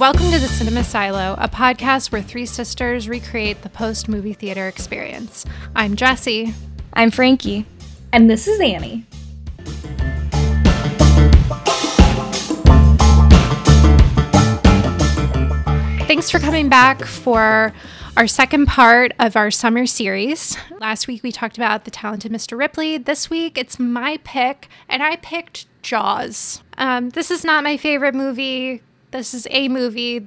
Welcome to the Cinema Silo, a podcast where three sisters recreate the post movie theater experience. I'm Jessie. I'm Frankie. And this is Annie. Thanks for coming back for our second part of our summer series. Last week we talked about The Talented Mr. Ripley. This week it's my pick, and I picked Jaws. Um, this is not my favorite movie this is a movie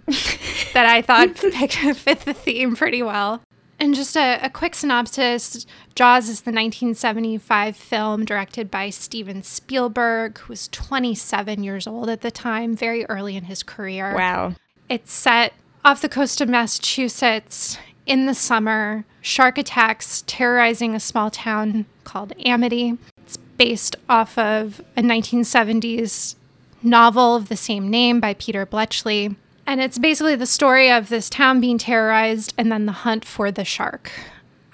that I thought fit the theme pretty well. And just a, a, quick synopsis Jaws is the 1975 film directed by Steven Spielberg, who was 27 years old at the time, very early in his career. Wow. It's set off the coast of Massachusetts in the summer, shark attacks terrorizing a small town called Amity. It's based off of a 1970s novel of the same name by Peter Benchley. And it's basically the story of this town being terrorized and then the hunt for the shark.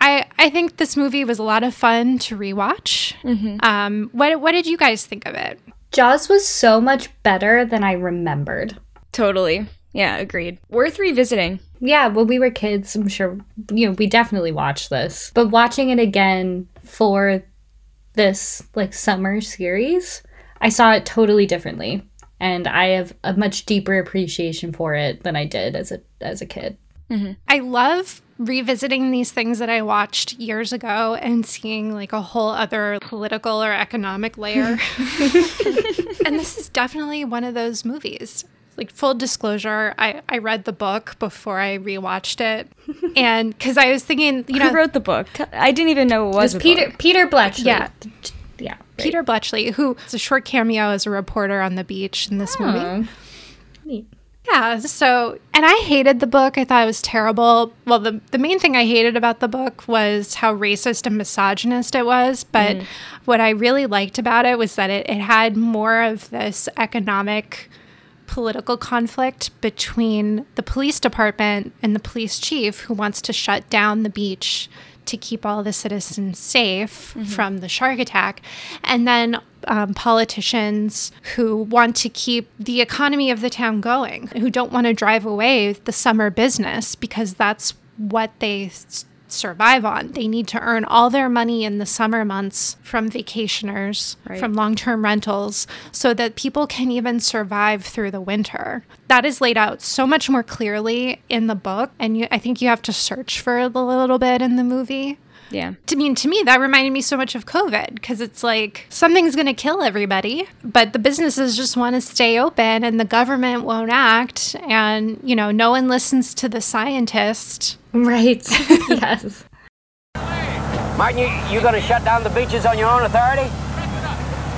I, I think this movie was a lot of fun to rewatch. Mm-hmm. Um, what, what did you guys think of it? Jaws was so much better than I remembered. Totally. Yeah, agreed. Worth revisiting. Yeah, when we were kids, I'm sure, you know, we definitely watched this. But watching it again for this, like, summer series, I saw it totally differently, and I have a much deeper appreciation for it than I did as a as a kid. Mm-hmm. I love revisiting these things that I watched years ago and seeing like a whole other political or economic layer. and this is definitely one of those movies. Like full disclosure, I, I read the book before I rewatched it, and because I was thinking, you know, who wrote the book? I didn't even know it was, it was Peter book. Peter Benchley. Yeah, yeah. Right. Peter Benchley, who is a short cameo as a reporter on the beach in this oh, movie. Neat. Yeah, so and I hated the book. I thought it was terrible. Well, the the main thing I hated about the book was how racist and misogynist it was, but mm. what I really liked about it was that it, it had more of this economic political conflict between the police department and the police chief who wants to shut down the beach to keep all the citizens safe mm-hmm. from the shark attack. And then um, politicians who want to keep the economy of the town going, who don't want to drive away the summer business because that's what they survive on. They need to earn all their money in the summer months from vacationers, right. from long term rentals, so that people can even survive through the winter. That is laid out so much more clearly in the book. And you, I think you have to search for it a little bit in the movie. Yeah. I mean, to me, that reminded me so much of COVID because it's like something's going to kill everybody, but the businesses just want to stay open and the government won't act. And, you know, no one listens to the scientist. Right. yes. Martin, you, you going to shut down the beaches on your own authority?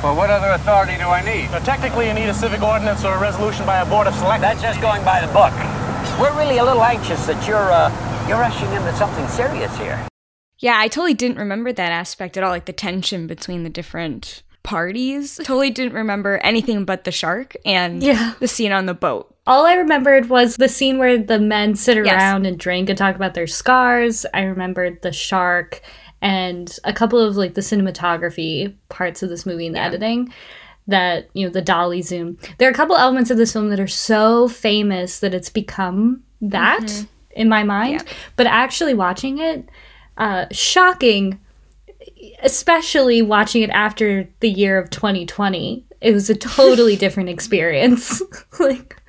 Well, what other authority do I need? Well, technically, you need a civic ordinance or a resolution by a board of selectmen. That's just going by the book. We're really a little anxious that you're, uh, you're rushing into something serious here. Yeah, I totally didn't remember that aspect at all, like the tension between the different parties. Totally didn't remember anything but the shark and yeah. the scene on the boat. All I remembered was the scene where the men sit around yes. and drink and talk about their scars. I remembered the shark and a couple of like the cinematography parts of this movie and the yeah. editing that you know the dolly zoom there are a couple elements of this film that are so famous that it's become that mm-hmm. in my mind yeah. but actually watching it uh, shocking, especially watching it after the year of 2020. It was a totally different experience. like,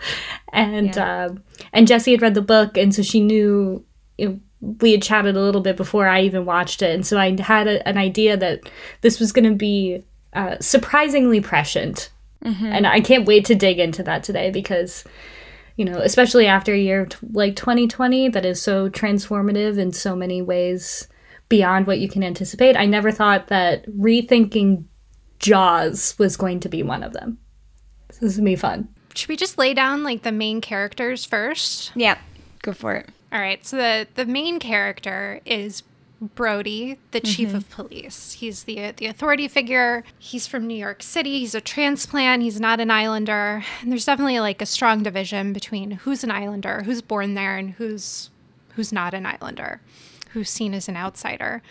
and yeah. uh, and Jessie had read the book, and so she knew. You know, we had chatted a little bit before I even watched it, and so I had a, an idea that this was going to be uh, surprisingly prescient, mm-hmm. and I can't wait to dig into that today because you know, especially after a year like 2020 that is so transformative in so many ways beyond what you can anticipate. I never thought that rethinking Jaws was going to be one of them. This is gonna be fun. Should we just lay down like the main characters first? Yeah, go for it. All right. So the the main character is Brody, the chief mm-hmm. of police. He's the the authority figure. He's from New York City. He's a transplant. He's not an islander. And there's definitely like a strong division between who's an islander, who's born there, and who's who's not an islander, who's seen as an outsider.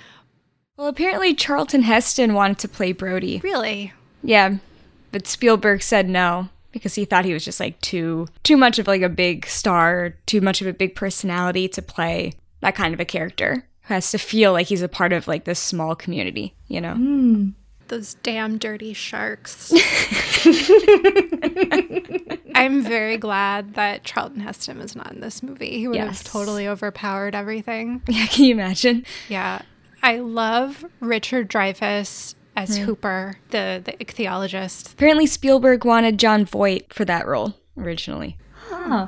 Well, apparently Charlton Heston wanted to play Brody. Really? Yeah, but Spielberg said no because he thought he was just like too too much of like a big star, too much of a big personality to play that kind of a character who has to feel like he's a part of like this small community, you know. Mm. Those damn dirty sharks. I'm very glad that Charlton Heston is not in this movie. He would yes. have totally overpowered everything. Yeah, can you imagine? Yeah. I love Richard Dreyfuss as mm. Hooper, the, the ichthyologist. Apparently, Spielberg wanted Jon Voight for that role originally. Huh.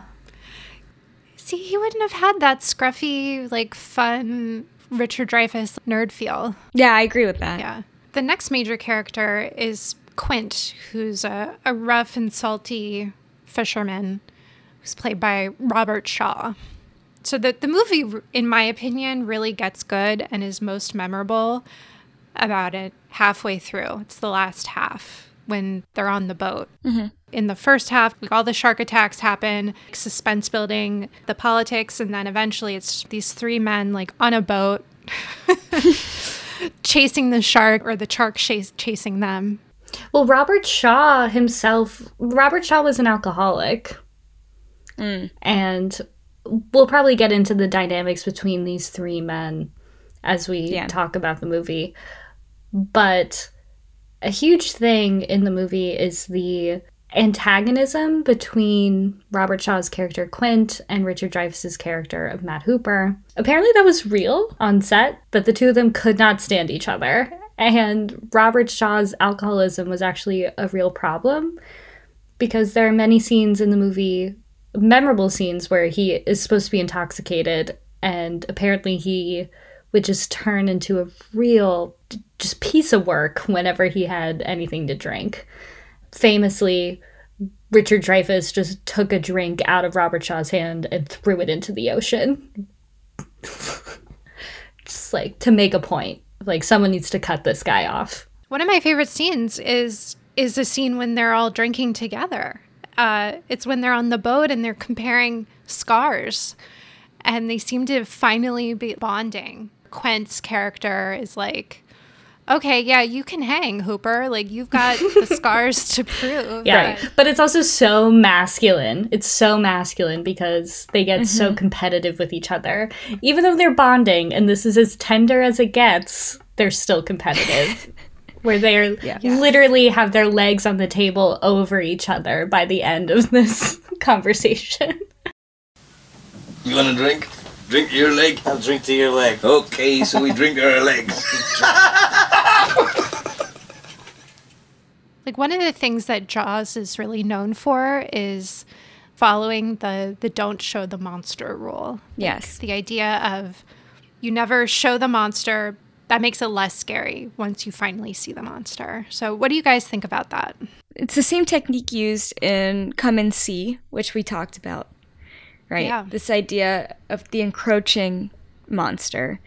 See, he wouldn't have had that scruffy, like, fun Richard Dreyfuss nerd feel. Yeah, I agree with that. Yeah. The next major character is Quint, who's a, a rough and salty fisherman who's played by Robert Shaw. So the, the movie, in my opinion, really gets good and is most memorable about it halfway through. It's the last half when they're on the boat. Mm-hmm. In the first half, like, all the shark attacks happen, suspense building, the politics, and then eventually it's these three men like on a boat chasing the shark or the shark chasing them. Well, Robert Shaw himself, Robert Shaw was an alcoholic. Mm. And we'll probably get into the dynamics between these three men as we yeah. talk about the movie. But a huge thing in the movie is the antagonism between Robert Shaw's character Quint and Richard Dreyfuss's character of Matt Hooper. Apparently that was real on set, but the two of them could not stand each other. And Robert Shaw's alcoholism was actually a real problem because there are many scenes in the movie, memorable scenes, where he is supposed to be intoxicated, and apparently he would just turn into a real just piece of work whenever he had anything to drink. Famously, Richard Dreyfuss just took a drink out of Robert Shaw's hand and threw it into the ocean. just like to make a point. Like someone needs to cut this guy off. One of my favorite scenes is is the scene when they're all drinking together. Uh, it's when they're on the boat and they're comparing scars, and they seem to finally be bonding. Quint's character is like, okay, yeah, you can hang, Hooper. Like, you've got the scars to prove. Yeah. Right. But it's also so masculine. It's so masculine because they get mm-hmm. so competitive with each other. Even though they're bonding and this is as tender as it gets, they're still competitive. where they yeah. literally have their legs on the table over each other by the end of this conversation. You want a drink? Drink your leg? I'll drink to your leg. Okay, so we drink our legs. like one of the things that Jaws is really known for is following the the don't show the monster rule. Yes. Like the idea of you never show the monster that makes it less scary once you finally see the monster. So, what do you guys think about that? It's the same technique used in Come and See, which we talked about right? Yeah. This idea of the encroaching monster.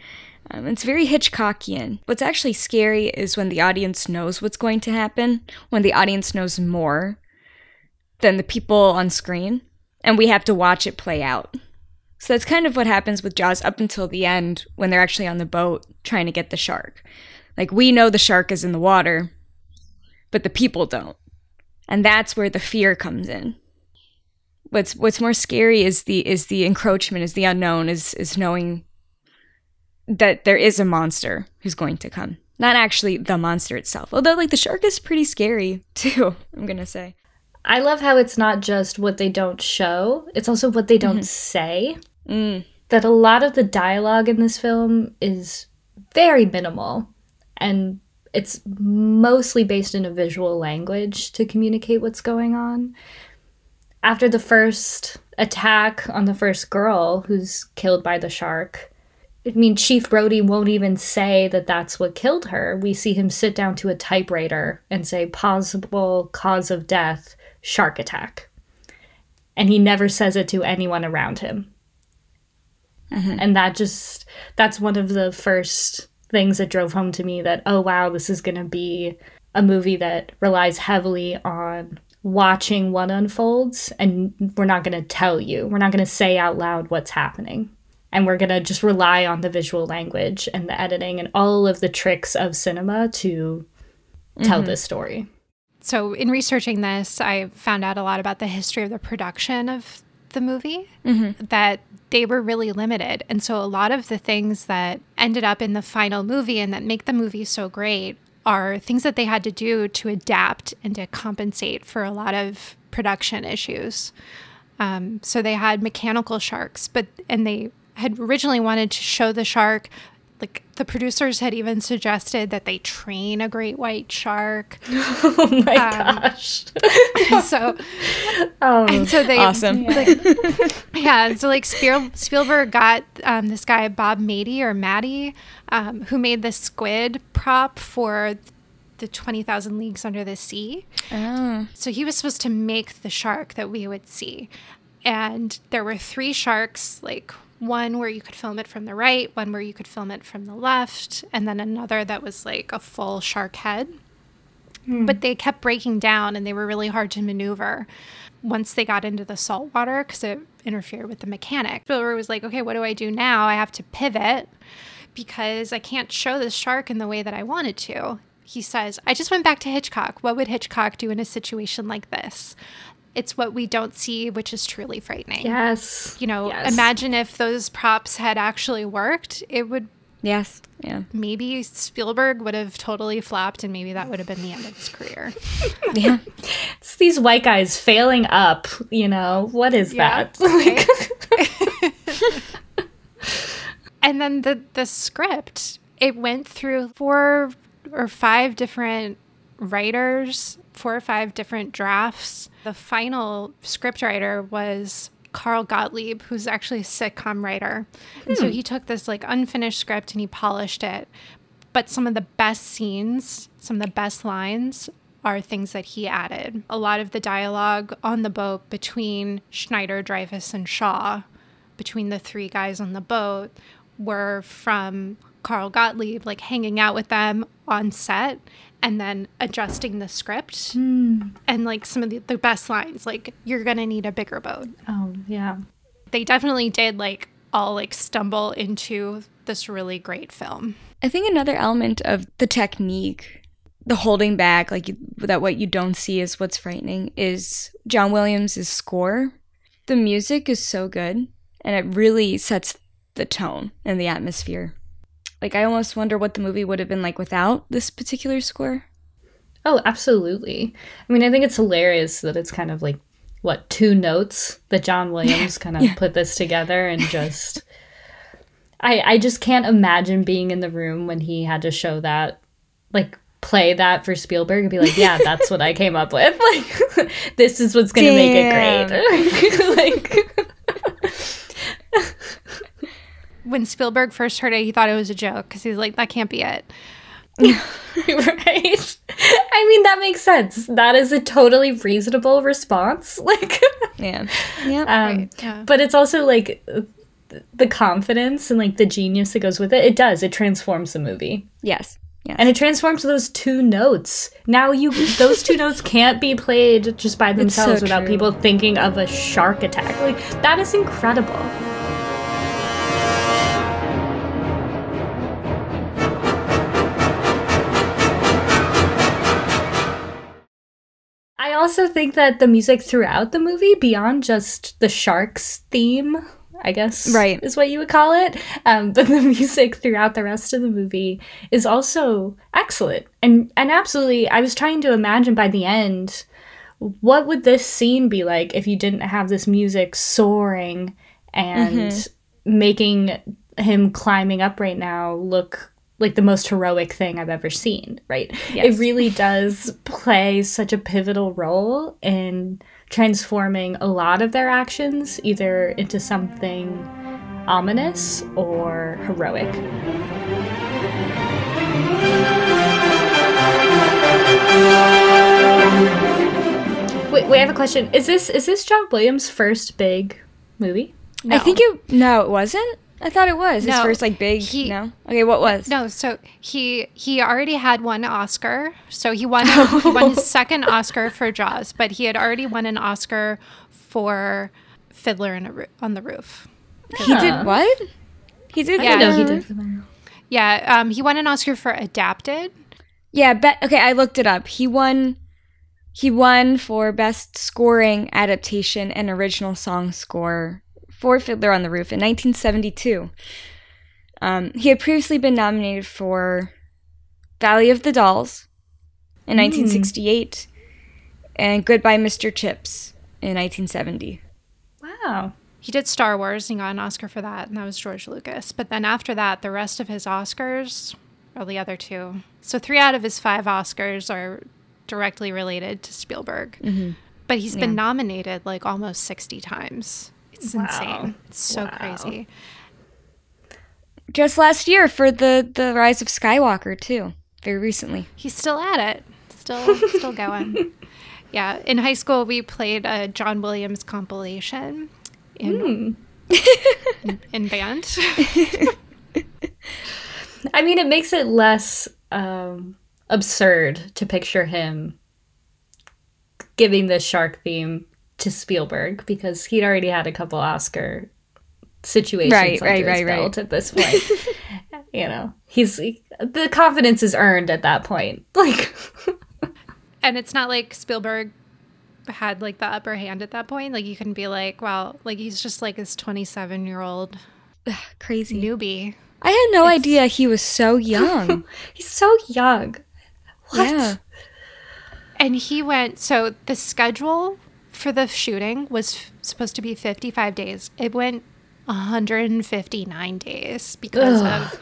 Um, it's very Hitchcockian. What's actually scary is when the audience knows what's going to happen, when the audience knows more than the people on screen, and we have to watch it play out. So that's kind of what happens with Jaws up until the end when they're actually on the boat trying to get the shark. Like, we know the shark is in the water, but the people don't. And that's where the fear comes in what's what's more scary is the is the encroachment, is the unknown, is is knowing that there is a monster who's going to come. Not actually the monster itself. Although like the shark is pretty scary too, I'm gonna say. I love how it's not just what they don't show, it's also what they don't mm-hmm. say. Mm. That a lot of the dialogue in this film is very minimal and it's mostly based in a visual language to communicate what's going on after the first attack on the first girl who's killed by the shark, I mean, Chief Brody won't even say that that's what killed her. We see him sit down to a typewriter and say, possible cause of death, shark attack. And he never says it to anyone around him. Mm-hmm. And that just, that's one of the first things that drove home to me that, oh, wow, this is going to be a movie that relies heavily on watching what unfolds and we're not going to tell you. We're not going to say out loud what's happening. And we're going to just rely on the visual language and the editing and all of the tricks of cinema to tell mm-hmm. this story. so in researching this, I found out a lot about the history of the production of the movie mm-hmm. that they were really limited. And so a lot of the things that ended up in the final movie and that make the movie so great are things that they had to do to adapt and to compensate for a lot of production issues. Um, so they had mechanical sharks, but and they had originally wanted to show the shark the producers had even suggested that they train a great white shark. Oh my um, gosh! so, oh, and so they awesome. Like, yeah, so like Spiel, Spielberg got um, this guy Bob Mady or Maddie, um, who made the squid prop for the 20,000 Leagues Under the Sea. Oh. So he was supposed to make the shark that we would see. And there were three sharks, like one where you could film it from the right, one where you could film it from the left, and then another that was like a full shark head. Mm. But they kept breaking down and they were really hard to maneuver once they got into the salt water because it interfered with the mechanic. Spielberg was like, okay, what do I do now? I have to pivot because I can't show the shark in the way that I wanted to. He says, I just went back to Hitchcock. What would Hitchcock do in a situation like this? It's what we don't see, which is truly frightening. Yes. You know, yes. imagine if those props had actually worked. It would. Yes. Yeah. Maybe Spielberg would have totally flopped, and maybe that would have been the end of his career. yeah. It's these white guys failing up. You know what is yeah, that? Right? and then the the script. It went through four or five different writers, four or five different drafts the final scriptwriter was Carl Gottlieb, who's actually a sitcom writer. And so hmm. he took this like unfinished script and he polished it. But some of the best scenes, some of the best lines are things that he added. A lot of the dialogue on the boat between Scheider, Dreyfuss, and Shaw, between the three guys on the boat, were from Carl Gottlieb, like hanging out with them on set and then adjusting the script mm. and like some of the, the best lines like you're gonna need a bigger boat. Oh yeah. They definitely did like all like stumble into this really great film. I think another element of the technique the holding back like you, that what you don't see is what's frightening is john williams' score. The music is so good and it really sets the tone and the atmosphere like I almost wonder what the movie would have been like without this particular score. Oh, absolutely. I mean, I think it's hilarious that it's kind of like what two notes that John Williams kind of yeah. put this together and just I I just can't imagine being in the room when he had to show that like play that for Spielberg and be like, yeah, that's what I came up with. Like this is what's going to make it great. like when Spielberg first heard it, he thought it was a joke because he's like, that can't be it. right. I mean, that makes sense. That is a totally reasonable response. Like, yeah, yeah, um, right. yeah. But it's also like the confidence and like the genius that goes with it. It does. It transforms the movie. Yes. Yes. And it transforms those two notes. Now you those two notes can't be played just by themselves so without true. people thinking of a shark attack. Like that is incredible. Also think that the music throughout the movie, beyond just the sharks theme, I guess, right, is what you would call it, um, but the music throughout the rest of the movie is also excellent and and absolutely. I was trying to imagine by the end, what would this scene be like if you didn't have this music soaring and mm-hmm. making him climbing up right now look like the most heroic thing I've ever seen, right? Yes. It really does play such a pivotal role in transforming a lot of their actions either into something ominous or heroic. Wait, wait, I have a question. Is this is this John Williams' first big movie? No. I think it no, it wasn't. I thought it was no, his first like big. He, no, okay, what was? No, so he he already had one Oscar. So he won he won his second Oscar for Jaws, but he had already won an Oscar for Fiddler in a, on the Roof. He did what? He did. Yeah, no, he did. Yeah, um, he won an Oscar for Adapted. Yeah, bet. Okay, I looked it up. He won He won for Best Scoring Adaptation and Original Song Score for Fiddler on the Roof in 1972. Um, he had previously been nominated for Valley of the Dolls in mm. 1968 and Goodbye Mr. Chips in 1970. Wow. He did Star Wars and got an Oscar for that, and that was George Lucas. But then after that, the rest of his Oscars are the other two. So three out of his five Oscars are directly related to Spielberg. Mm-hmm. But he's yeah. been nominated like almost 60 times. It's wow. insane. It's so wow. crazy. Just last year for the the Rise of Skywalker too. Very recently. He's still at it. Still still going. Yeah, in high school we played a John Williams compilation in mm. in, in band. I mean, it makes it less um, absurd to picture him giving the shark theme to Spielberg because he'd already had a couple Oscar situations right, right, right, right. at this point. you know, he's the confidence is earned at that point. Like, and it's not like Spielberg had like the upper hand at that point. Like, you can be like, well, like he's just like this twenty-seven-year-old crazy newbie. I had no it's... idea he was so young. he's so young. What? Yeah. And he went, so the schedule for the shooting was f- supposed to be 55 days. It went 159 days because Ugh. of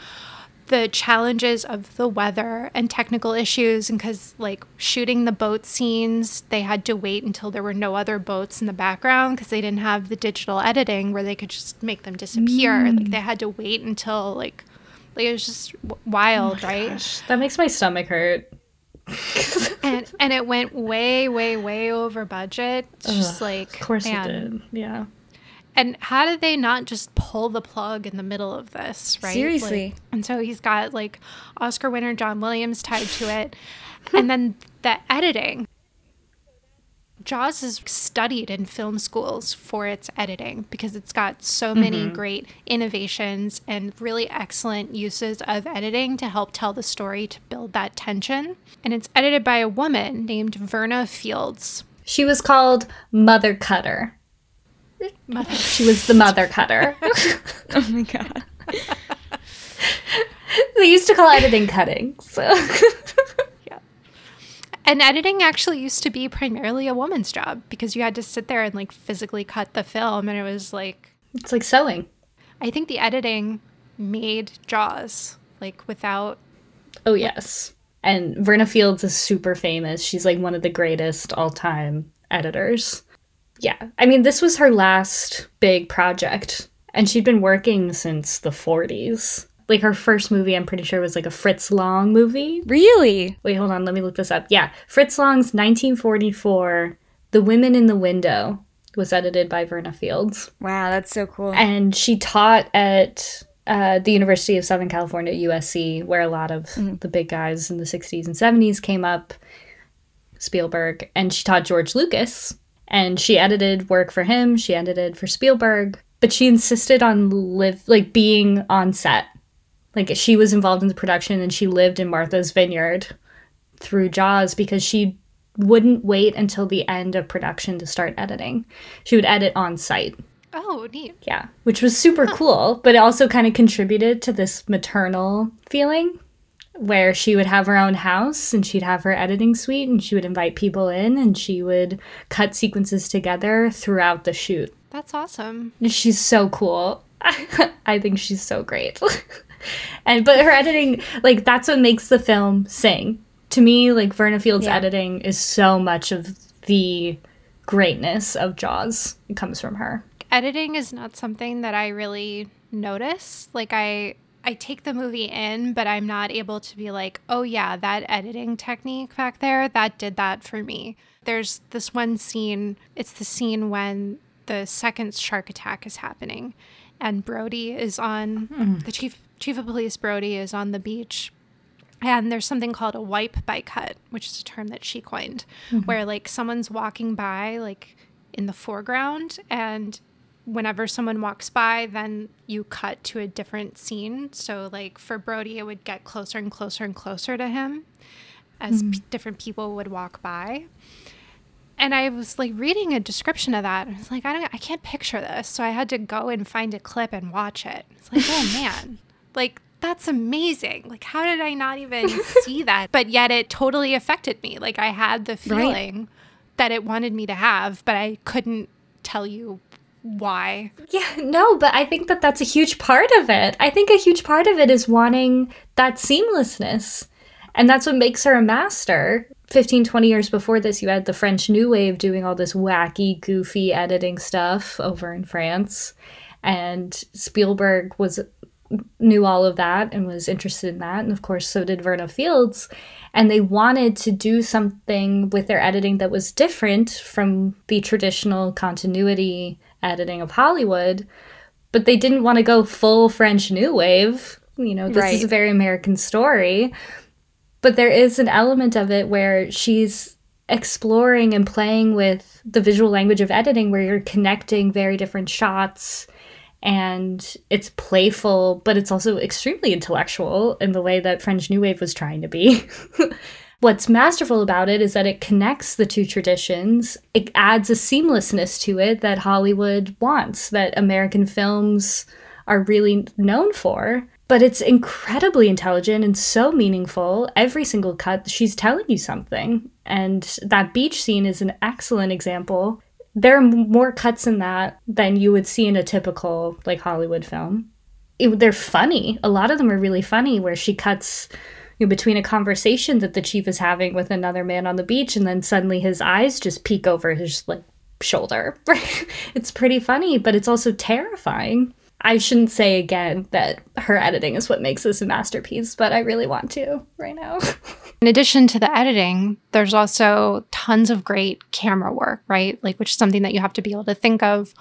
the challenges of the weather and technical issues and because like shooting the boat scenes they had to wait until there were no other boats in the background because they didn't have the digital editing where they could just make them disappear mm. like they had to wait until like like it was just wild oh right gosh. that makes my stomach hurt and and it went way, way, way over budget. Ugh, just like of course man. it did. Yeah. And how did they not just pull the plug in the middle of this, right? Seriously. Like, and so he's got like Oscar winner John Williams tied to it. and then the editing. Jaws is studied in film schools for its editing because it's got so many mm-hmm. great innovations and really excellent uses of editing to help tell the story to build that tension. And it's edited by a woman named Verna Fields. She was called Mother Cutter. Mother. She was the Mother Cutter. oh my god. they used to call editing cutting. So and editing actually used to be primarily a woman's job because you had to sit there and like physically cut the film and it was like it's like sewing. I think the editing made Jaws like without Oh yes. And Verna Fields is super famous. She's like one of the greatest all-time editors. Yeah. I mean, this was her last big project and she'd been working since the 40s like her first movie i'm pretty sure was like a fritz lang movie. Really? Wait hold on let me look this up. Yeah fritz lang's 1944 the women in the window was edited by verna fields. Wow that's so cool. And she taught at uh, the university of southern california usc where a lot of mm-hmm. the big guys in the 60s and 70s came up spielberg. And she taught george lucas. And she edited work for him. She edited for spielberg. But she insisted on live like being on set like she was involved in the production and she lived in Martha's Vineyard through Jaws because she wouldn't wait until the end of production to start editing. She would edit on site. Oh, neat. Yeah, which was super huh. cool, but it also kind of contributed to this maternal feeling where she would have her own house and she'd have her editing suite and she would invite people in and she would cut sequences together throughout the shoot. That's awesome. She's so cool. I think she's so great. and but her editing, like that's what makes the film sing. To me, like Verna Field's yeah. editing is so much of the greatness of Jaws. It comes from her. Editing is not something that I really notice. Like I I take the movie in, but I'm not able to be like, oh yeah, that editing technique back there, that did that for me. There's this one scene, it's the scene when the second shark attack is happening and Brody is on mm. the chief chief of police Brody is on the beach and there's something called a wipe by cut, which is a term that she coined, mm-hmm. where like someone's walking by like in the foreground and whenever someone walks by, then you cut to a different scene. So like for Brody, it would get closer and closer and closer to him as mm-hmm. p- different people would walk by. and I was like reading a description of that. I was like, I don't, I can't picture this. So I had to go and find a clip and watch it. It's like, oh man, like that's amazing. Like, how did I not even see that? But yet it totally affected me. Like, I had the feeling right. that it wanted me to have, but I couldn't tell you why. Yeah, no, but I think that that's a huge part of it. I think a huge part of it is wanting that seamlessness. And that's what makes her a master. 15, 20 years before this, you had the French New Wave doing all this wacky, goofy editing stuff over in France. And Spielberg was knew all of that and was interested in that. And of course, so did Verna Fields. And they wanted to do something with their editing that was different from the traditional continuity editing of Hollywood. But they didn't want to go full French New Wave. You know, this right. is a very American story. But there is an element of it where she's exploring and playing with the visual language of editing where you're connecting very different shots and it's playful, but it's also extremely intellectual in the way that French New Wave was trying to be. What's masterful about it is that it connects the two traditions. It adds a seamlessness to it that Hollywood wants, that American films are really known for. But it's incredibly intelligent and so meaningful. Every single cut, she's telling you something. And that beach scene is an excellent example there are more cuts in that than you would see in a typical like Hollywood film. It, they're funny. A lot of them are really funny where she cuts you know, between a conversation that the chief is having with another man on the beach and then suddenly his eyes just peek over his like shoulder. it's pretty funny, but it's also terrifying. I shouldn't say again that her editing is what makes this a masterpiece, but I really want to right now. In addition to the editing, there's also tons of great camera work, right? Like, which is something that you have to be able to think of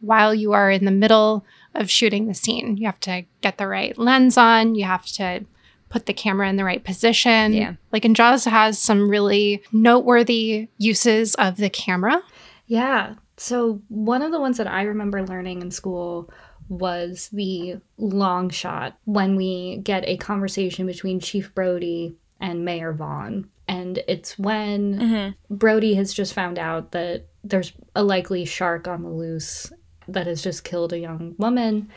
while you are in the middle of shooting the scene. You have to get the right lens on, you have to put the camera in the right position. Yeah. Like, and Jaws has some really noteworthy uses of the camera. Yeah. So, one of the ones that I remember learning in school was the long shot when we get a conversation between Chief Brody and Mayor Vaughn. And it's when mm-hmm. Brody has just found out that there's a likely shark on the loose that has just killed a young woman.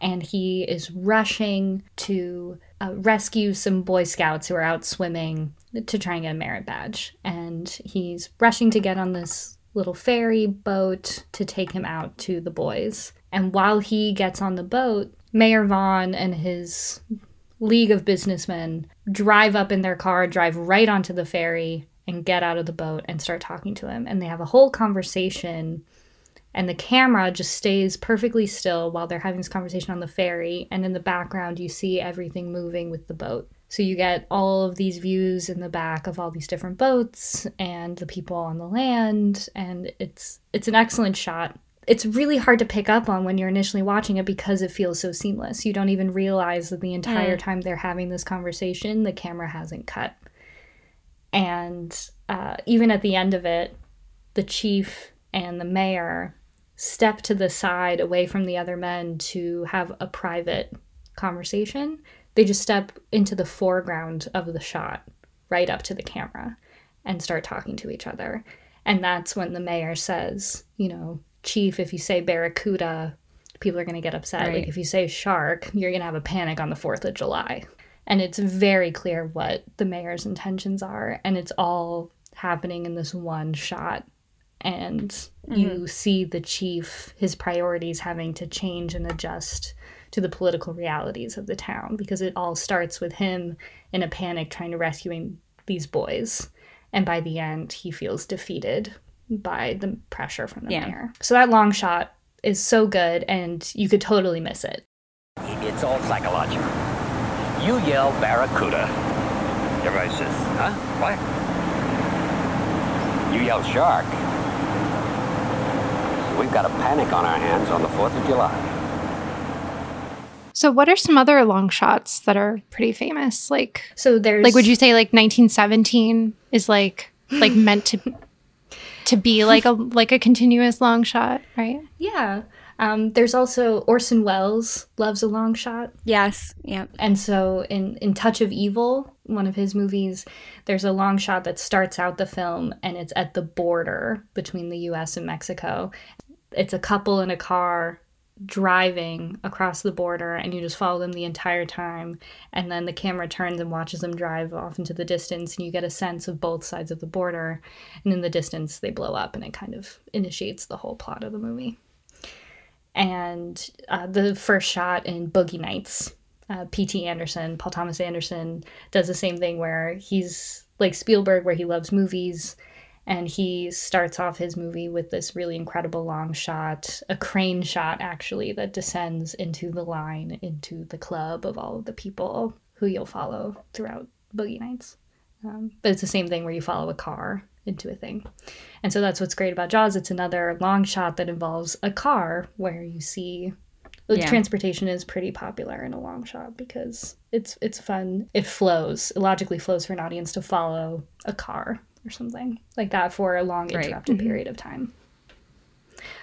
And he is rushing to uh, rescue some Boy Scouts who are out swimming to try and get a merit badge. And he's rushing to get on this little ferry boat to take him out to the boys. And while he gets on the boat, Mayor Vaughn and his league of businessmen drive up in their car, drive right onto the ferry, and get out of the boat and start talking to him. And they have a whole conversation, and the camera just stays perfectly still while they're having this conversation on the ferry. And in the background, you see everything moving with the boat. So you get all of these views in the back of all these different boats and the people on the land, and it's it's an excellent shot it's really hard to pick up on when you're initially watching it because it feels so seamless. You don't even realize that the entire mm. time they're having this conversation, the camera hasn't cut. And uh, even at the end of it, the chief and the mayor step to the side away from the other men to have a private conversation. They just step into the foreground of the shot, right up to the camera, and start talking to each other. And that's when the mayor says, you know, chief, if you say barracuda, people are going to get upset. Right. Like if you say shark, you're going to have a panic on the 4th of July. And it's very clear what the mayor's intentions are. And it's all happening in this one shot. And mm-hmm. you see the chief, his priorities having to change and adjust to the political realities of the town because it all starts with him in a panic trying to rescue these boys. And by the end, he feels defeated by the pressure from the yeah. mayor. So that long shot is so good, and you could totally miss it. It's all psychological. You yell Barracuda. Everybody says, huh? What? You yell shark. We've got a panic on our hands on the 4th of July. So, what are some other long shots that are pretty famous? Like, so there's like, would you say like 1917 is like like meant to to be like a like a continuous long shot, right? Yeah. Um, there's also Orson Welles loves a long shot. Yes. Yeah. And so in in Touch of Evil, one of his movies, there's a long shot that starts out the film and it's at the border between the US and Mexico. It's a couple in a car driving across the border and you just follow them the entire time and then the camera turns and watches them drive off into the distance and you get a sense of both sides of the border and in the distance they blow up and it kind of initiates the whole plot of the movie. And uh, the first shot in boogie nights uh, pt anderson paul thomas anderson does the same thing where he's like spielberg where he loves movies and he starts off his movie with this really incredible long shot, a crane shot actually, that descends into the line, into the club of all of the people who you'll follow throughout Boogie Nights. Um, but it's the same thing where you follow a car into a thing. And so that's what's great about Jaws. It's another long shot that involves a car where you see yeah. transportation is pretty popular in a long shot because it's it's fun. It flows. It logically flows for an audience to follow a car or something like that for a long interrupted right. mm-hmm. period of time.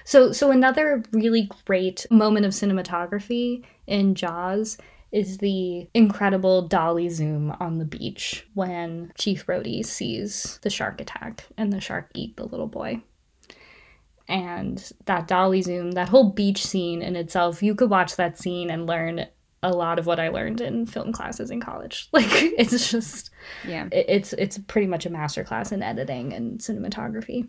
So so another really great moment of cinematography in Jaws is the incredible dolly zoom on the beach when Chief Brody sees the shark attack and the shark eat the little boy. And that dolly zoom, that whole beach scene in itself, you could watch that scene and learn a lot of what I learned in film classes in college. Like it's just yeah, it, it's it's pretty much a master class in editing and cinematography.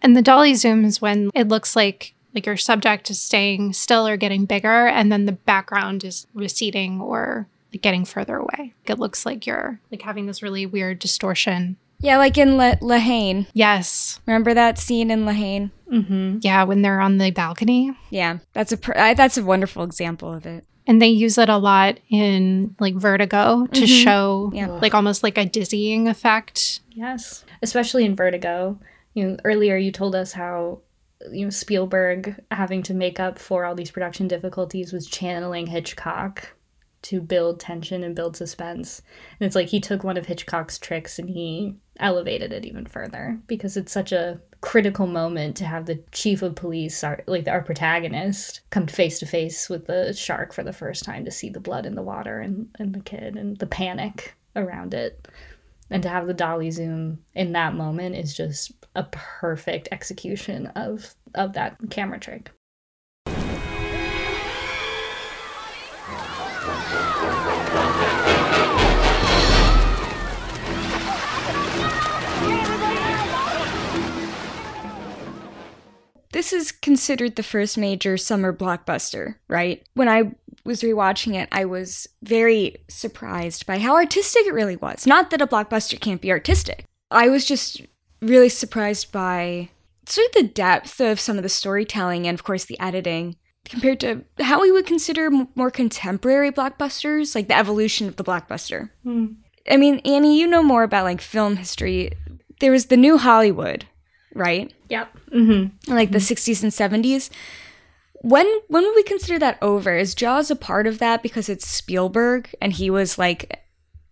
And the dolly zoom is when it looks like like your subject is staying still or getting bigger, and then the background is receding or like getting further away. It looks like you're like having this really weird distortion. Yeah, like in La, La Haine. Yes. Remember that scene in La Haine? Mm-hmm. Yeah, when they're on the balcony. Yeah, that's a pr- I, that's a wonderful example of it and they use it a lot in like vertigo to mm-hmm. show yeah. like almost like a dizzying effect yes especially in vertigo you know earlier you told us how you know spielberg having to make up for all these production difficulties was channeling hitchcock to build tension and build suspense and it's like he took one of hitchcock's tricks and he elevated it even further because it's such a critical moment to have the chief of police, our, like our protagonist, come face to face with the shark for the first time to see the blood in the water and, and the kid and the panic around it. And to have the dolly zoom in that moment is just a perfect execution of of that camera trick. This is considered the first major summer blockbuster, right? When I was rewatching it, I was very surprised by how artistic it really was. Not that a blockbuster can't be artistic. I was just really surprised by sort of the depth of some of the storytelling and, of course, the editing compared to how we would consider more contemporary blockbusters, like the evolution of the blockbuster. Mm. I mean, Annie, you know more about like film history. There was the new Hollywood, right? Yep. Mm-hmm. Like the 60s and 70s. When when would we consider that over? Is Jaws a part of that because it's Spielberg and he was like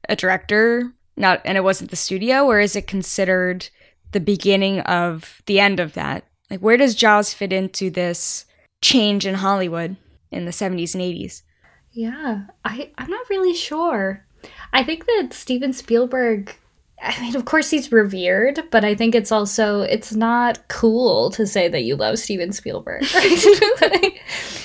a director, not and it wasn't the studio, or is it considered the beginning of the end of that? Like where does Jaws fit into this change in Hollywood in the 70s and 80s? Yeah, I I'm not really sure. I think that Steven Spielberg I mean, of course he's revered, but I think it's also it's not cool to say that you love Steven Spielberg, right?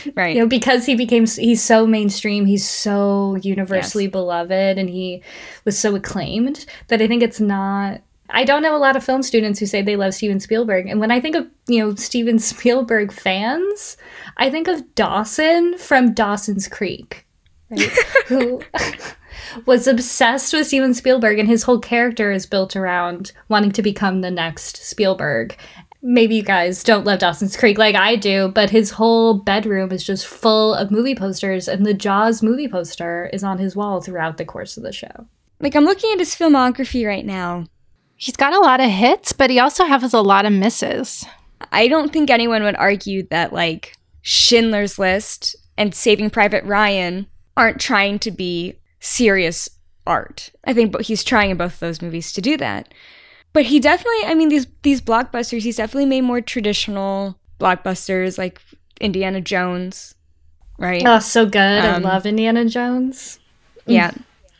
right. You know, because he became he's so mainstream, he's so universally yes. beloved, and he was so acclaimed that I think it's not. I don't know a lot of film students who say they love Steven Spielberg, and when I think of you know Steven Spielberg fans, I think of Dawson from Dawson's Creek, right? who was obsessed with Steven Spielberg, and his whole character is built around wanting to become the next Spielberg. Maybe you guys don't love Dawson's Creek like I do, but his whole bedroom is just full of movie posters, and the Jaws movie poster is on his wall throughout the course of the show. Like, I'm looking at his filmography right now. He's got a lot of hits, but he also has a lot of misses. I don't think anyone would argue that, like, Schindler's List and Saving Private Ryan aren't trying to be serious art. I think but he's trying in both of those movies to do that. But he definitely, I mean, these these blockbusters, he's definitely made more traditional blockbusters like Indiana Jones, right? Oh, so good! Um, I love Indiana Jones. Yeah,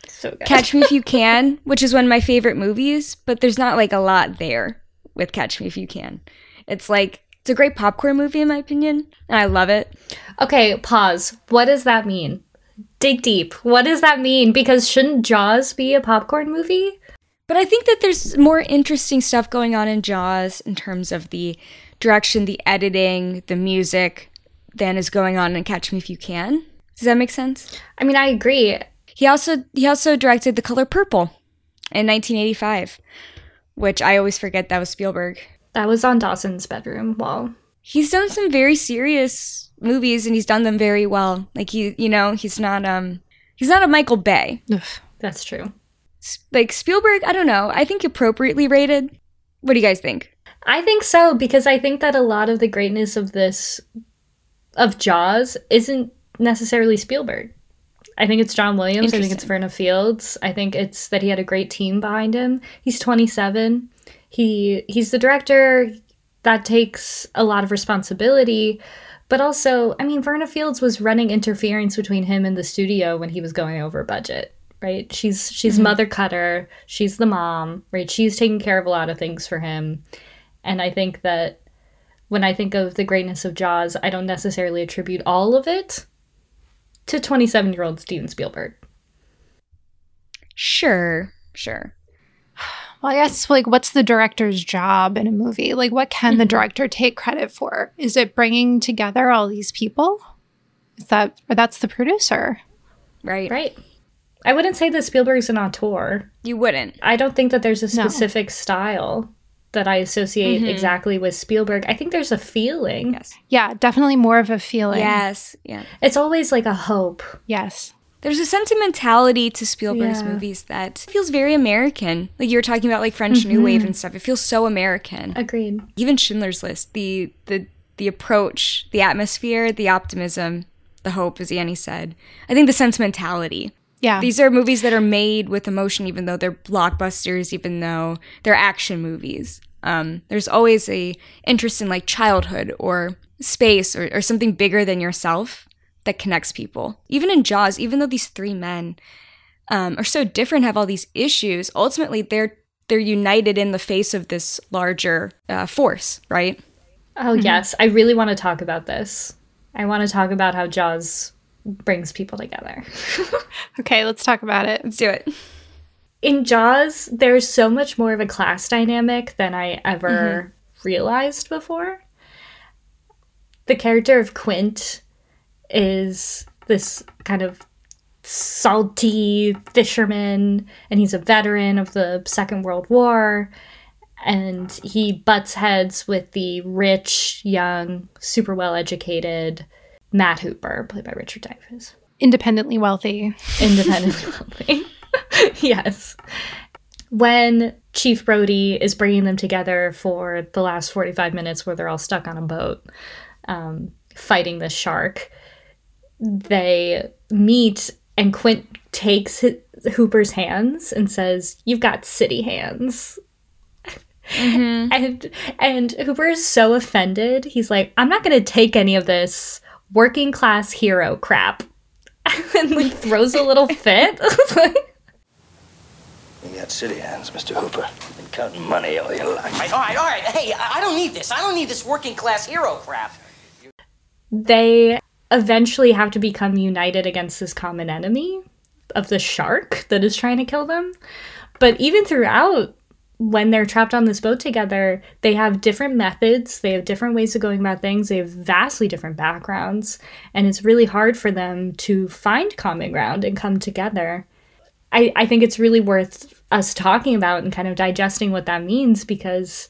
so good. Catch Me If You Can, which is one of my favorite movies, but there's not like a lot there with Catch Me If You Can. It's like it's a great popcorn movie in my opinion, and I love it. Okay, pause. What does that mean? Dig deep. What does that mean? Because shouldn't Jaws be a popcorn movie? But I think that there's more interesting stuff going on in Jaws in terms of the direction, the editing, the music than is going on in Catch Me If You Can. Does that make sense? I mean, I agree. He also he also directed The Color Purple in 1985, which I always forget that was Spielberg. That was on Dawson's bedroom wall. He's done some very serious movies and he's done them very well. Like he, you know, he's not um he's not a Michael Bay. That's true. Like Spielberg, I don't know. I think appropriately rated. What do you guys think? I think so because I think that a lot of the greatness of this of Jaws isn't necessarily Spielberg. I think it's John Williams. I think it's Verna Fields. I think it's that he had a great team behind him. He's 27. He he's the director that takes a lot of responsibility, but also, I mean, Verna Fields was running interference between him and the studio when he was going over budget. Right? She's she's mm-hmm. mother cutter. She's the mom. Right? She's taking care of a lot of things for him, and I think that when I think of the greatness of Jaws, I don't necessarily attribute all of it to 27 year old Steven Spielberg. Sure, sure. Well, I guess like what's the director's job in a movie? Like what can the mm-hmm. director take credit for? Is it bringing together all these people? Is that or that's the producer? Right. Right. I wouldn't say that Spielberg's an auteur. You wouldn't. I don't think that there's a specific no. style that I associate mm-hmm. exactly with Spielberg. I think there's a feeling. Yes. Yeah, definitely more of a feeling. Yes. Yeah. It's always like a hope. Yes. There's a sentimentality to Spielberg's yeah. movies that feels very American. Like you were talking about like French mm-hmm. New Wave and stuff. It feels so American. Agreed. Even Schindler's List, the the the approach, the atmosphere, the optimism, the hope, as Annie said. I think the sentimentality. Yeah. These are movies that are made with emotion, even though they're blockbusters, even though they're action movies. Um, there's always a interest in like childhood or space or, or something bigger than yourself that connects people. Even in Jaws, even though these three men um, are so different, have all these issues, ultimately they're they're united in the face of this larger uh, force, right? Oh mm-hmm. yes, I really want to talk about this. I want to talk about how Jaws brings people together. okay, let's talk about it. Let's do it. In Jaws, there's so much more of a class dynamic than I ever mm-hmm. realized before. The character of Quint is this kind of salty fisherman, and he's a veteran of the Second World War. And he butts heads with the rich, young, super well educated Matt Hooper, played by Richard Dreyfuss. Independently wealthy. Independently wealthy. yes. When Chief Brody is bringing them together for the last 45 minutes where they're all stuck on a boat um, fighting the shark, they meet and Quint takes his, Hooper's hands and says, You've got city hands. Mm-hmm. and and Hooper is so offended. He's like, I'm not gonna take any of this working class hero crap. and like throws a little fit. you got city hands, Mr. Hooper. Been counting money all your life. All right, all right, all right. Hey, I don't need this. I don't need this working class hero crap. They eventually have to become united against this common enemy of the shark that is trying to kill them. But even throughout when they're trapped on this boat together, they have different methods, they have different ways of going about things, they have vastly different backgrounds, and it's really hard for them to find common ground and come together. I, I think it's really worth us talking about and kind of digesting what that means because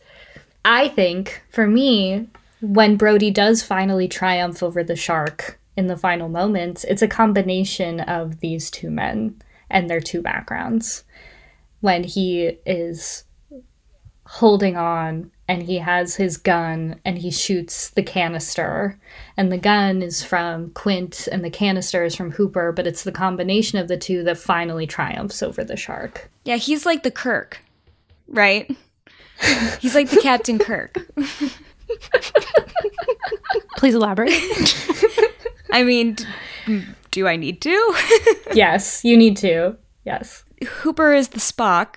I think for me, when Brody does finally triumph over the shark in the final moments, it's a combination of these two men and their two backgrounds. When he is holding on and he has his gun and he shoots the canister and the gun is from quint and the canister is from hooper but it's the combination of the two that finally triumphs over the shark. Yeah he's like the kirk right? He's like the captain kirk. Please elaborate i mean do i need to yes you need to Yes. Hooper is the Spock,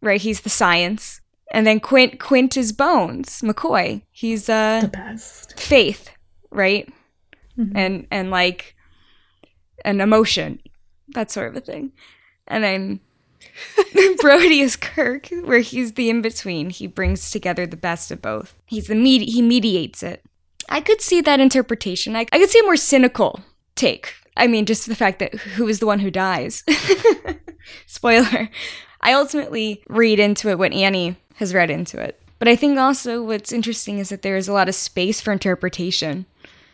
right? He's the science. And then Quint Quint is Bones, McCoy. He's uh the best. Faith, right? Mm-hmm. And and like an emotion, that sort of a thing. And then Brody is Kirk, where he's the in between. He brings together the best of both. He's the med- he mediates it. I could see that interpretation. I, I could see a more cynical take. I mean, just the fact that who is the one who dies. Spoiler. I ultimately read into it what Annie has read into it. But I think also what's interesting is that there is a lot of space for interpretation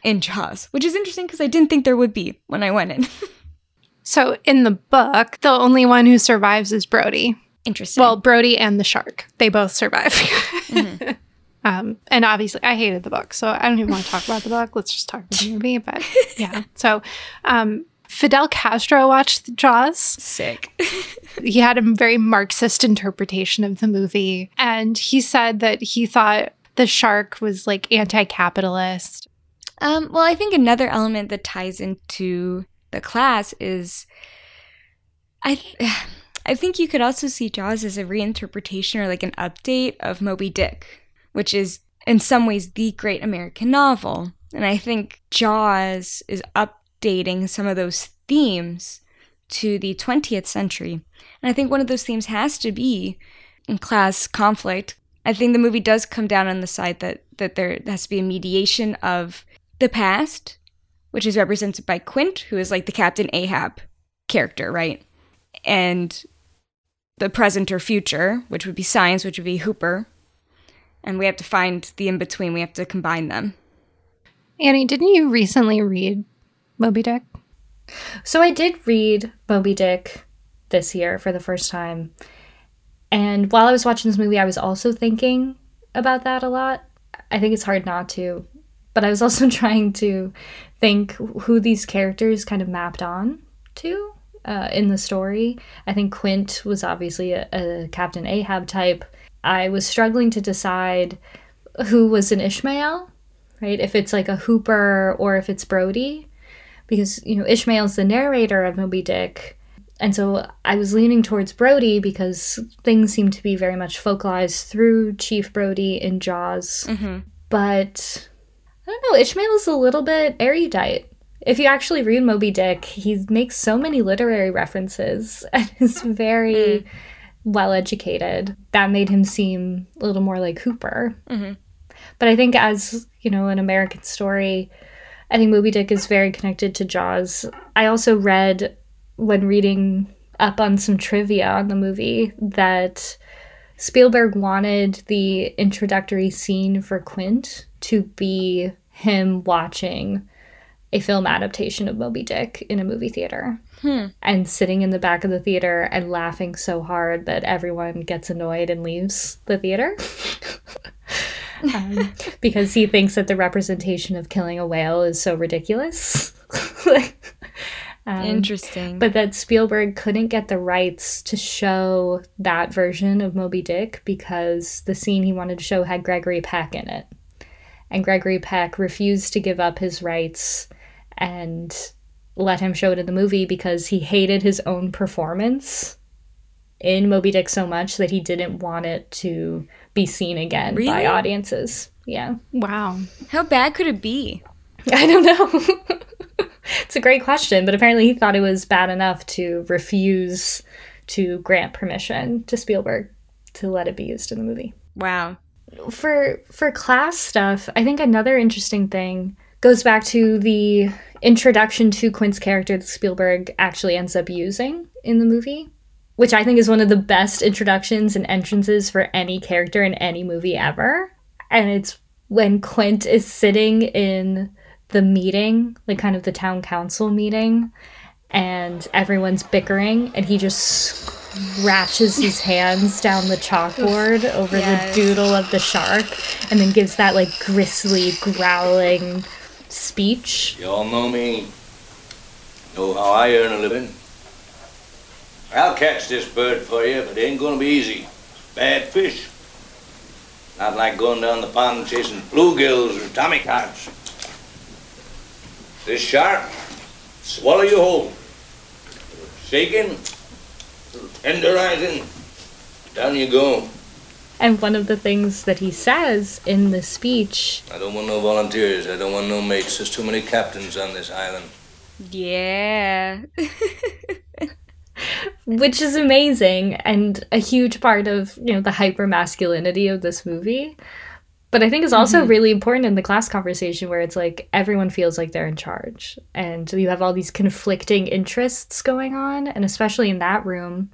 in Jaws, which is interesting because I didn't think there would be when I went in. so in the book, the only one who survives is Brody. Interesting. Well, Brody and the shark, they both survive. mm-hmm. Um, and obviously, I hated the book, so I don't even want to talk about the book. Let's just talk about the movie. But yeah, so um, Fidel Castro watched Jaws. Sick. he had a very Marxist interpretation of the movie. And he said that he thought the shark was like anti capitalist. Um, well, I think another element that ties into the class is I. Th- I think you could also see Jaws as a reinterpretation or like an update of Moby Dick, which is in some ways the great American novel. And I think Jaws is updating some of those themes to the 20th century. And I think one of those themes has to be in class conflict. I think the movie does come down on the side that that there has to be a mediation of the past, which is represented by Quint, who is like the Captain Ahab character, right? And the present or future, which would be science, which would be Hooper. And we have to find the in between, we have to combine them. Annie, didn't you recently read Moby Dick? So I did read Moby Dick this year for the first time. And while I was watching this movie, I was also thinking about that a lot. I think it's hard not to. But I was also trying to think who these characters kind of mapped on to uh, in the story. I think Quint was obviously a, a Captain Ahab type. I was struggling to decide who was an Ishmael, right? If it's like a Hooper or if it's Brody because you know Ishmael's the narrator of Moby Dick, and so I was leaning towards Brody because things seem to be very much focalized through Chief Brody in Jaws. Mm-hmm. But I don't know, Ishmael's a little bit erudite. If you actually read Moby Dick, he makes so many literary references and is very mm. Well educated. That made him seem a little more like Hooper. Mm-hmm. But I think as, you know, an American story, I think Moby Dick is very connected to Jaws. I also read when reading up on some trivia on the movie that Spielberg wanted the introductory scene for Quint to be him watching a film adaptation of Moby Dick in a movie theater hmm. and sitting in the back of the theater and laughing so hard that everyone gets annoyed and leaves the theater. um, because he thinks that the representation of killing a whale is so ridiculous. um, Interesting. But that Spielberg couldn't get the rights to show that version of Moby Dick because the scene he wanted to show had Gregory Peck in it. And Gregory Peck refused to give up his rights and let him show it in the movie because he hated his own performance in Moby Dick so much that he didn't want it to be seen again really? by audiences. Yeah. Wow. How bad could it be? I don't know. it's a great question, but apparently he thought it was bad enough to refuse to grant permission to Spielberg to let it be used in the movie. Wow. For for class stuff, I think another interesting thing goes back to the introduction to Quint's character that Spielberg actually ends up using in the movie which I think is one of the best introductions and entrances for any character in any movie ever. And it's when Quint is sitting in the meeting, like kind of the town council meeting, and everyone's bickering, and he just scratches his hands down the chalkboard over yes. the doodle of the shark, and then gives that like gristly, growling speech. Y'all know me. Know how I earn a living. I'll catch this bird for you, but it ain't gonna be easy. It's bad fish. Not like going down the pond chasing bluegills or tommycods. This shark, swallow you whole. Shaking, Tenderizing. Down you go. And one of the things that he says in the speech I don't want no volunteers. I don't want no mates. There's too many captains on this island. Yeah. which is amazing and a huge part of, you know, the hyper masculinity of this movie. But I think it's also mm-hmm. really important in the class conversation where it's like everyone feels like they're in charge and you have all these conflicting interests going on. And especially in that room,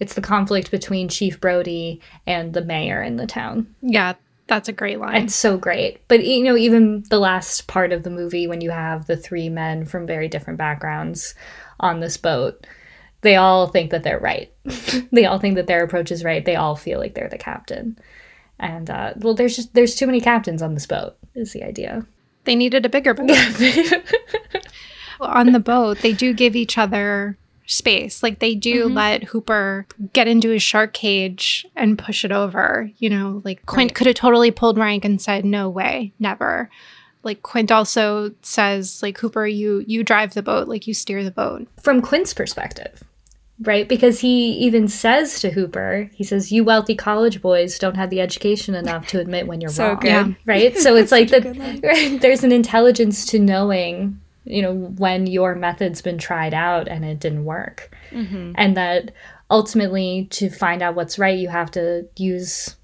it's the conflict between Chief Brody and the mayor in the town. Yeah, that's a great line. It's so great. But you know, even the last part of the movie when you have the three men from very different backgrounds on this boat, they all think that they're right. they all think that their approach is right. They all feel like they're the captain. And uh, well, there's just there's too many captains on this boat. Is the idea? They needed a bigger boat. on the boat, they do give each other space. Like they do mm-hmm. let Hooper get into his shark cage and push it over. You know, like Quint right. could have totally pulled rank and said, "No way, never." Like Quint also says, like Hooper, you you drive the boat, like you steer the boat. From Quint's perspective, right? Because he even says to Hooper, he says, "You wealthy college boys don't have the education enough to admit when you're so wrong." Good. Right? So it's like that. Right, there's an intelligence to knowing you know, when your method's been tried out and it didn't work. Mm-hmm. And that ultimately, to find out what's right, you have to use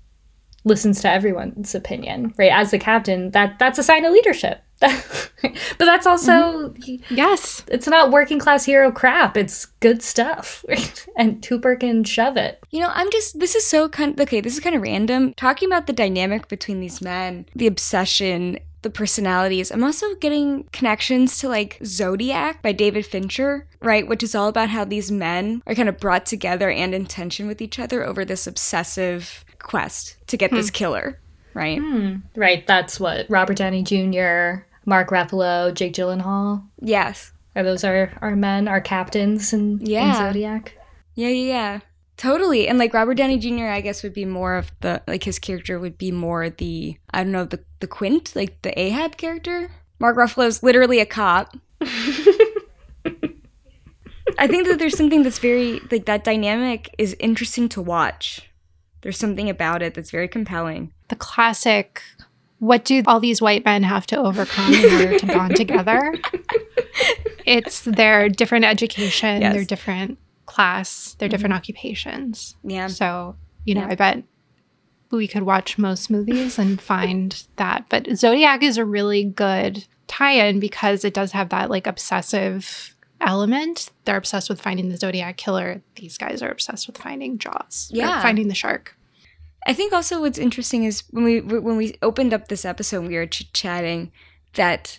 listens to everyone's opinion, right? As the captain, that that's a sign of leadership. but that's also mm-hmm. yes, it's not working class hero crap. It's good stuff, and Hooper can shove it. You know, I'm just this is so kind. Of, okay, this is kind of random. Talking about the dynamic between these men, the obsession the personalities. I'm also getting connections to like Zodiac by David Fincher, right? Which is all about how these men are kind of brought together and in tension with each other over this obsessive quest to get hmm. this killer, right? Hmm. Right. That's what Robert Downey Jr., Mark Ruffalo, Jake Gyllenhaal. Yes. Are those our, our men, our captains in, yeah. in Zodiac? Yeah, yeah, yeah. Totally. And like Robert Downey Jr., I guess would be more of the like his character would be more the I don't know, the the Quint, like the Ahab character. Mark Ruffalo's literally a cop. I think that there's something that's very like that dynamic is interesting to watch. There's something about it that's very compelling. The classic what do all these white men have to overcome in order to bond together? It's their different education, yes. their different class, their mm-hmm. different occupations. Yeah. So, you know, yeah. I bet we could watch most movies and find that. But Zodiac is a really good tie in because it does have that like obsessive element. They're obsessed with finding the Zodiac killer. These guys are obsessed with finding Jaws. Yeah. Finding the shark. I think also what's interesting is when we when we opened up this episode, we were ch- chatting that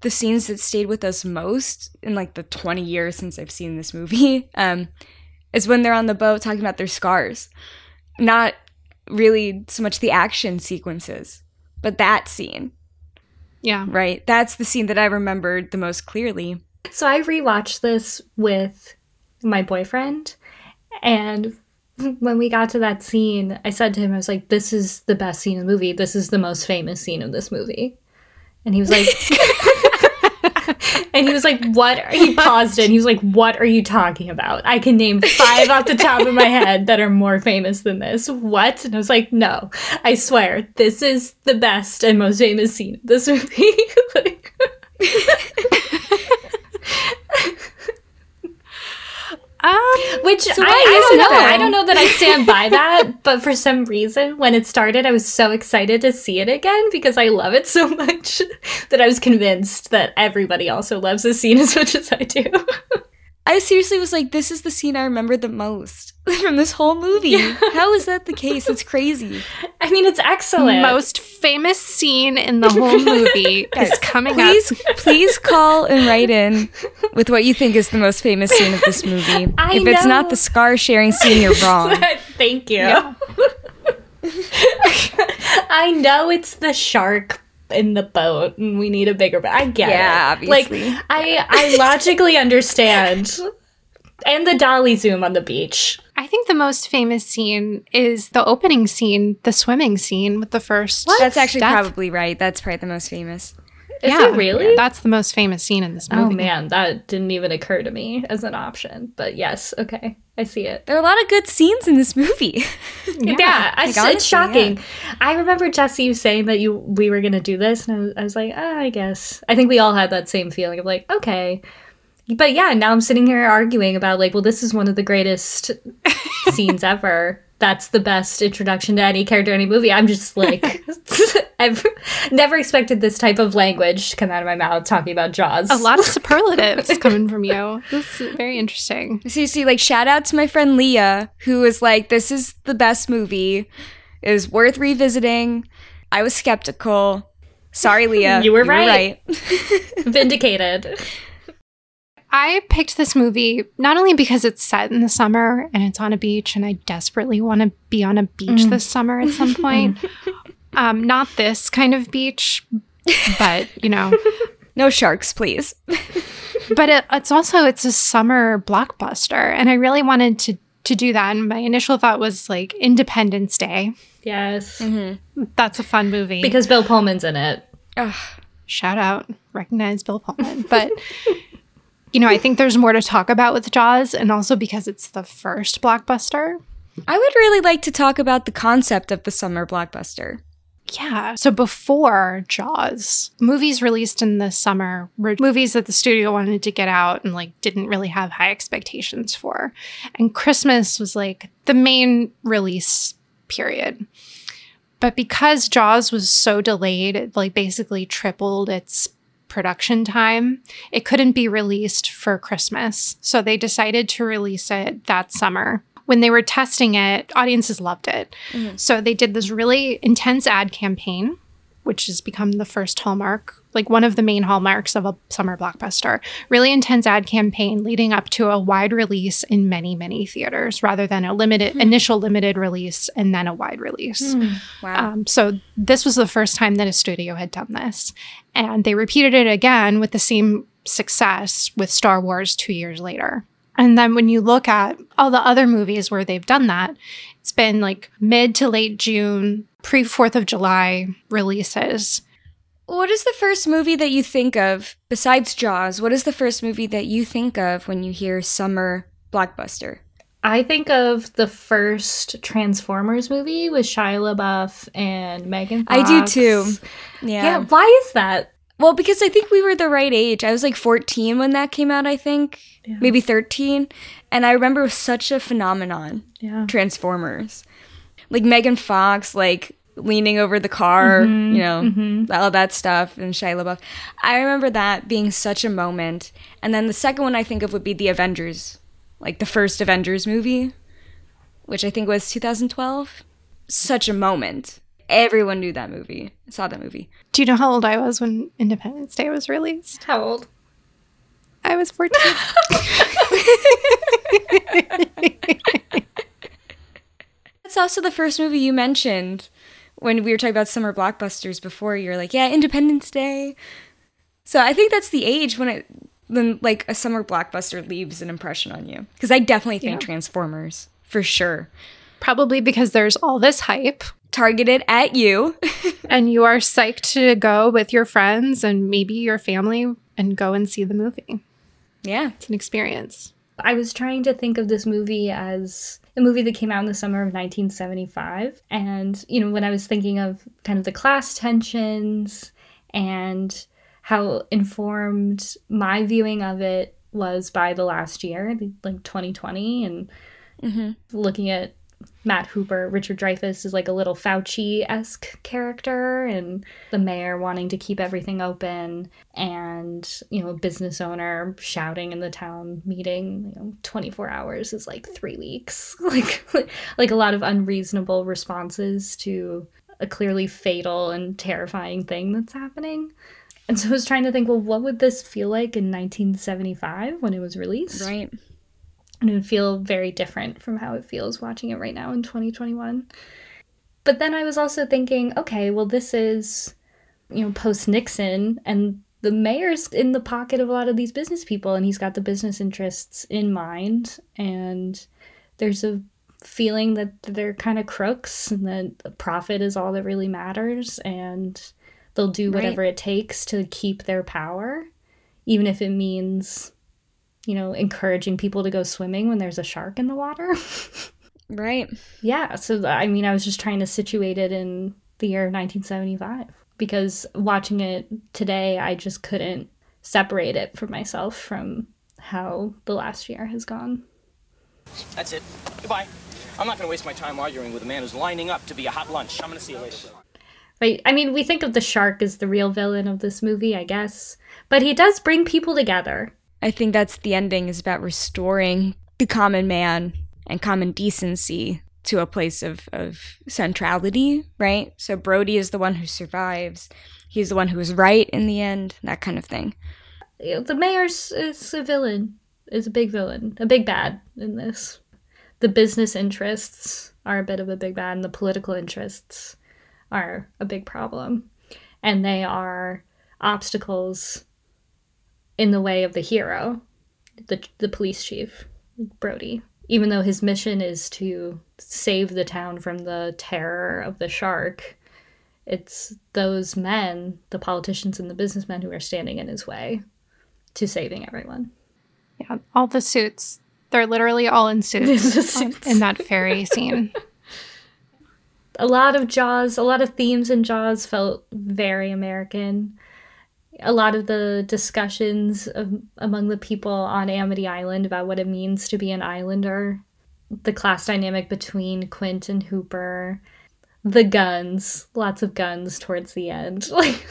the scenes that stayed with us most in like the 20 years since I've seen this movie um, is when they're on the boat talking about their scars. Not really so much the action sequences, but that scene. Yeah. Right? That's the scene that I remembered the most clearly. So I rewatched this with my boyfriend and when we got to that scene, I said to him, I was like, this is the best scene in the movie. This is the most famous scene of this movie. And he was like, and he was like, "What?" Are, He paused it. and he was like, "What are you talking about? I can name five off the top of my head that are more famous than this. What?" And I was like, "No, I swear, this is the best and most famous scene of this movie." like, Um, Which so I, I, don't know. I don't know that I stand by that, but for some reason, when it started, I was so excited to see it again because I love it so much that I was convinced that everybody also loves the scene as much as I do. I seriously was like, this is the scene I remember the most from this whole movie. Yeah. How is that the case? It's crazy. I mean, it's excellent. Most famous scene in the whole movie is coming please, up. please call and write in with what you think is the most famous scene of this movie. I if know. it's not the scar sharing scene, you're wrong. Thank you. Yeah. I know it's the shark in the boat and we need a bigger boat. I get yeah, it. Obviously. Like I I logically understand. And the dolly zoom on the beach. I think the most famous scene is the opening scene, the swimming scene with the first. What? That's actually death. probably right. That's probably the most famous. Is yeah, it really? That's the most famous scene in this oh, movie. Oh man, that didn't even occur to me as an option. But yes, okay. I see it. There are a lot of good scenes in this movie. yeah, yeah like, it's, honestly, it's, shocking. Yeah. I remember Jesse saying that you we were gonna do this, and I was, I was like, oh, I guess. I think we all had that same feeling of like, okay, but yeah, now I'm sitting here arguing about like, well, this is one of the greatest scenes ever. That's the best introduction to any character in any movie. I'm just like, I've never expected this type of language to come out of my mouth talking about Jaws. A lot of superlatives coming from you. This is very interesting. So you see, like, shout out to my friend Leah, who was like, this is the best movie. It is worth revisiting. I was skeptical. Sorry, Leah. you were you right. Were right. Vindicated. I picked this movie not only because it's set in the summer and it's on a beach, and I desperately want to be on a beach mm. this summer at some point. um, not this kind of beach, but you know, no sharks, please. but it, it's also it's a summer blockbuster, and I really wanted to to do that. And my initial thought was like Independence Day. Yes, mm-hmm. that's a fun movie because Bill Pullman's in it. Ugh. Shout out, recognize Bill Pullman, but you know, I think there's more to talk about with Jaws, and also because it's the first blockbuster. I would really like to talk about the concept of the summer blockbuster. Yeah. So before Jaws, movies released in the summer were movies that the studio wanted to get out and like didn't really have high expectations for. And Christmas was like the main release period. But because Jaws was so delayed, it like basically tripled its production time, it couldn't be released for Christmas. So they decided to release it that summer. When they were testing it, audiences loved it. Mm-hmm. So they did this really intense ad campaign which has become the first hallmark, like one of the main hallmarks of a summer blockbuster. Really intense ad campaign leading up to a wide release in many, many theaters rather than a limited, mm. initial limited release and then a wide release. Mm. Wow. Um, so this was the first time that a studio had done this. And they repeated it again with the same success with Star Wars two years later. And then when you look at all the other movies where they've done that, it's been like mid to late June, pre 4th of July releases. What is the first movie that you think of, besides Jaws? What is the first movie that you think of when you hear summer blockbuster? I think of the first Transformers movie with Shia LaBeouf and Megan Fox. I do too. Yeah. Yeah, why is that? Well, because I think we were the right age. I was like 14 when that came out, I think. Yeah. Maybe 13. And I remember it was such a phenomenon. Yeah. Transformers like Megan Fox, like leaning over the car, mm-hmm, you know, mm-hmm. all that stuff, and Shia LaBeouf. I remember that being such a moment. And then the second one I think of would be the Avengers, like the first Avengers movie, which I think was 2012. Such a moment. Everyone knew that movie. Saw that movie. Do you know how old I was when Independence Day was released? How old? I was 14. That's also the first movie you mentioned when we were talking about summer blockbusters before. You're like, yeah, Independence Day. So I think that's the age when it when like a summer blockbuster leaves an impression on you. Because I definitely think yeah. Transformers for sure. Probably because there's all this hype targeted at you. and you are psyched to go with your friends and maybe your family and go and see the movie. Yeah. It's an experience. I was trying to think of this movie as a movie that came out in the summer of 1975. And, you know, when I was thinking of kind of the class tensions and how informed my viewing of it was by the last year, like 2020, and mm-hmm. looking at Matt Hooper, Richard Dreyfuss is like a little Fauci esque character, and the mayor wanting to keep everything open, and you know, a business owner shouting in the town meeting, you know, 24 hours is like three weeks. like, like a lot of unreasonable responses to a clearly fatal and terrifying thing that's happening. And so I was trying to think, well, what would this feel like in 1975 when it was released? Right and it would feel very different from how it feels watching it right now in 2021. But then I was also thinking, okay, well, this is, you know, post Nixon, and the mayor's in the pocket of a lot of these business people, and he's got the business interests in mind. And there's a feeling that they're kind of crooks and that profit is all that really matters. And they'll do whatever right. it takes to keep their power, even if it means, you know, encouraging people to go swimming when there's a shark in the water. right. Yeah. So, I mean, I was just trying to situate it in the year 1975 because watching it today, I just couldn't separate it from myself from how the last year has gone. That's it. Goodbye. I'm not going to waste my time arguing with a man who's lining up to be a hot lunch. I'm going to see you later. Right. I mean, we think of the shark as the real villain of this movie, I guess. But he does bring people together. I think that's the ending is about restoring the common man and common decency to a place of, of centrality, right? So Brody is the one who survives. He's the one who is right in the end, that kind of thing. The mayor's is a villain, is a big villain, a big bad in this. The business interests are a bit of a big bad, and the political interests are a big problem. And they are obstacles in the way of the hero, the, the police chief, Brody even though his mission is to save the town from the terror of the shark, it's those men, the politicians and the businessmen, who are standing in his way to saving everyone. Yeah, all the suits. They're literally all in suits, suits. in that ferry scene. a lot of Jaws, a lot of themes in Jaws felt very American a lot of the discussions of, among the people on Amity Island about what it means to be an islander, the class dynamic between Quint and Hooper, the guns, lots of guns towards the end. Like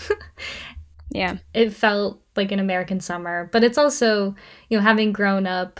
yeah, it felt like an American summer, but it's also, you know, having grown up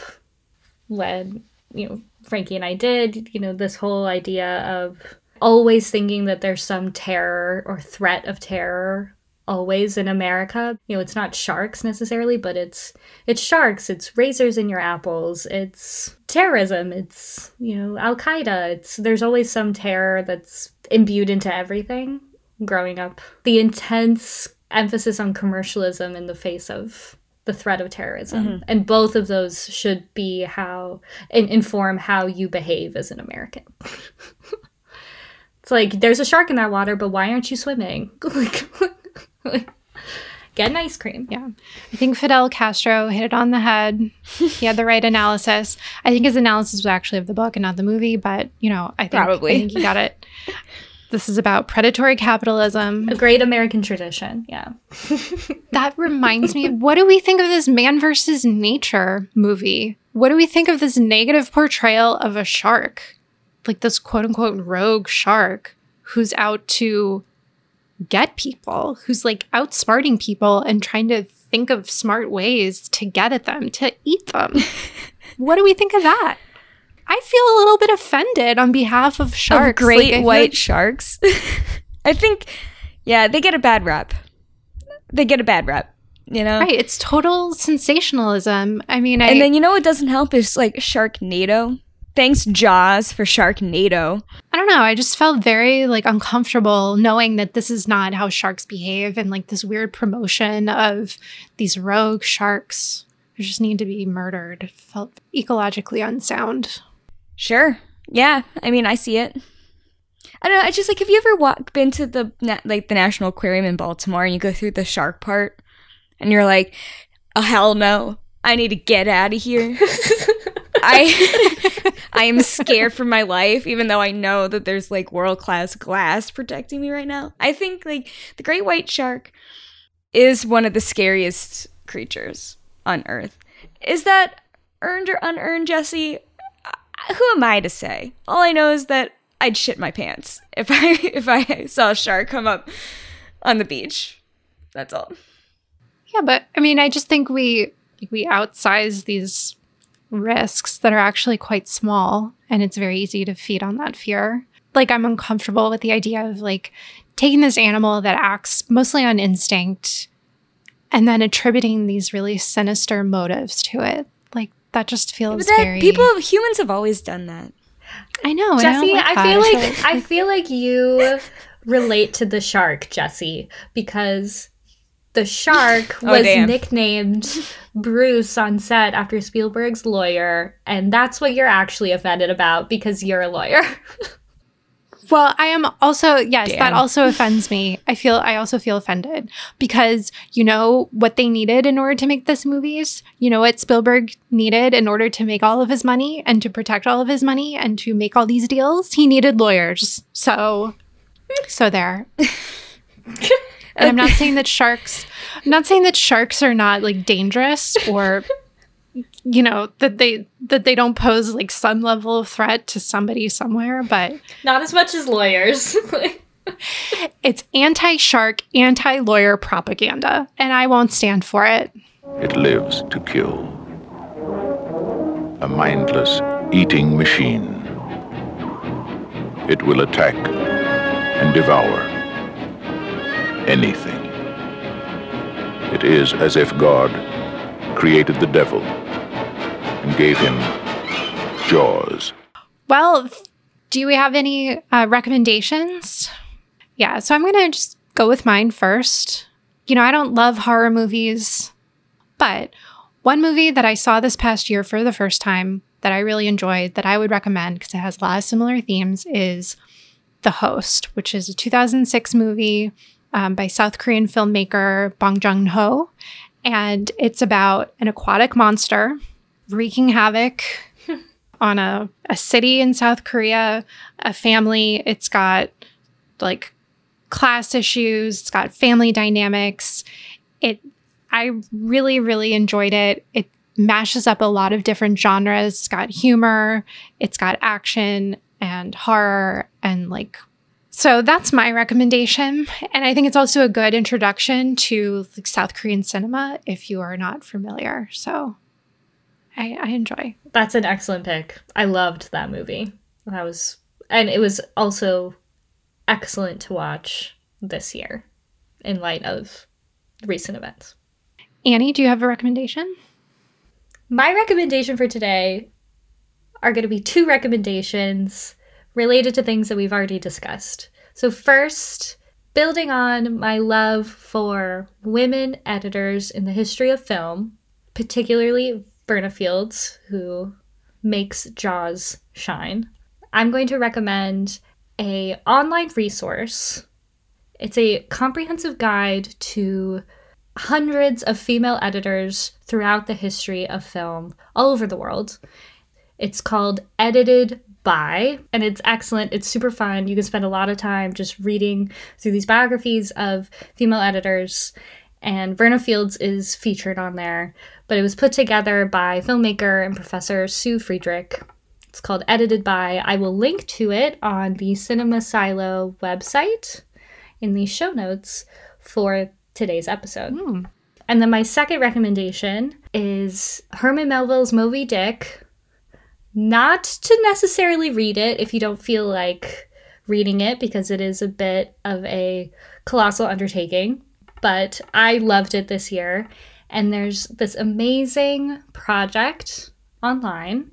when, you know, Frankie and I did, you know, this whole idea of always thinking that there's some terror or threat of terror always in America. You know, it's not sharks necessarily, but it's it's sharks, it's razors in your apples, it's terrorism, it's, you know, Al Qaeda. It's there's always some terror that's imbued into everything growing up. The intense emphasis on commercialism in the face of the threat of terrorism. Mm-hmm. And both of those should be how and inform how you behave as an American. it's like there's a shark in that water, but why aren't you swimming? like Get an ice cream. Yeah. I think Fidel Castro hit it on the head. he had the right analysis. I think his analysis was actually of the book and not the movie, but you know, I think, Probably. I think he got it. This is about predatory capitalism. A great American tradition. Yeah. that reminds me what do we think of this man versus nature movie? What do we think of this negative portrayal of a shark? Like this quote unquote rogue shark who's out to get people, who's like outsmarting people and trying to think of smart ways to get at them, to eat them. what do we think of that? I feel a little bit offended on behalf of sharks. Of great like, white sharks. I think, yeah, they get a bad rep. They get a bad rep, you know? Right. It's total sensationalism. I mean, I, And then you know what doesn't help is like Sharknado. Thanks, Jaws, for Sharknado. I don't know. I just felt very like uncomfortable knowing that this is not how sharks behave and like this weird promotion of these rogue sharks who just need to be murdered. felt ecologically unsound. Sure. Yeah. I mean, I see it. I don't know. I just like, have you ever walked, been to the like the National Aquarium in Baltimore and you go through the shark part and you're like, oh, hell no. I need to get out of here. I I am scared for my life, even though I know that there's like world class glass protecting me right now. I think like the great white shark is one of the scariest creatures on Earth. Is that earned or unearned, Jesse? Uh, who am I to say? All I know is that I'd shit my pants if I if I saw a shark come up on the beach. That's all. Yeah, but I mean, I just think we we outsize these risks that are actually quite small and it's very easy to feed on that fear. Like I'm uncomfortable with the idea of like taking this animal that acts mostly on instinct and then attributing these really sinister motives to it. Like that just feels that, very people humans have always done that. I know. Jesse, I, like I feel like I feel like you relate to the shark, Jesse, because the shark oh, was nicknamed Bruce on set after Spielberg's lawyer, and that's what you're actually offended about because you're a lawyer. Well, I am also yes, Damn. that also offends me. I feel I also feel offended because you know what they needed in order to make this movies? You know what Spielberg needed in order to make all of his money and to protect all of his money and to make all these deals? He needed lawyers. So so there. And I'm not saying that sharks I'm not saying that sharks are not like dangerous or you know that they that they don't pose like some level of threat to somebody somewhere but not as much as lawyers. It's anti-shark anti-lawyer propaganda and i won't stand for it. It lives to kill. A mindless eating machine. It will attack and devour anything it is as if god created the devil and gave him jaws. Well, do we have any uh, recommendations? Yeah, so I'm going to just go with mine first. You know, I don't love horror movies, but one movie that I saw this past year for the first time that I really enjoyed that I would recommend because it has a lot of similar themes is The Host, which is a 2006 movie um, by South Korean filmmaker Bong Joon Ho. And it's about an aquatic monster wreaking havoc on a, a city in South Korea, a family. It's got like class issues, it's got family dynamics. It I really, really enjoyed it. It mashes up a lot of different genres. It's got humor, it's got action and horror and like so that's my recommendation. And I think it's also a good introduction to like, South Korean cinema if you are not familiar. So I, I enjoy. That's an excellent pick. I loved that movie. That was, and it was also excellent to watch this year in light of recent events. Annie, do you have a recommendation? My recommendation for today are going to be two recommendations related to things that we've already discussed. So, first, building on my love for women editors in the history of film, particularly Verna Fields, who makes Jaws shine, I'm going to recommend a online resource. It's a comprehensive guide to hundreds of female editors throughout the history of film all over the world. It's called Edited by, and it's excellent. It's super fun. You can spend a lot of time just reading through these biographies of female editors and Verna Fields is featured on there. But it was put together by filmmaker and professor Su Friedrich. It's called Edited by. I will link to it on the Cinema Silo website in the show notes for today's episode. Mm. And then my second recommendation is Herman Melville's Moby Dick. Not to necessarily read it if you don't feel like reading it because it is a bit of a colossal undertaking but I loved it this year. And there's this amazing project online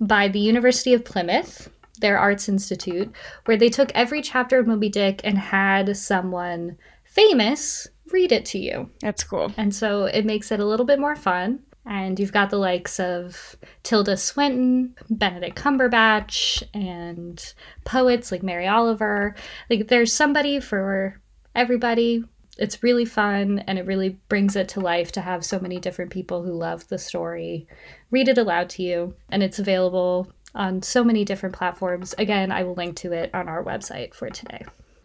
by the University of Plymouth, their Arts Institute, where they took every chapter of Moby Dick and had someone famous read it to you. That's cool. And so it makes it a little bit more fun. And you've got the likes of Tilda Swinton, Benedict Cumberbatch, and poets like Mary Oliver. Like there's somebody for everybody. It's really fun and it really brings it to life to have so many different people who love the story read it aloud to you. And it's available on so many different platforms. Again i will link to it on our website for today.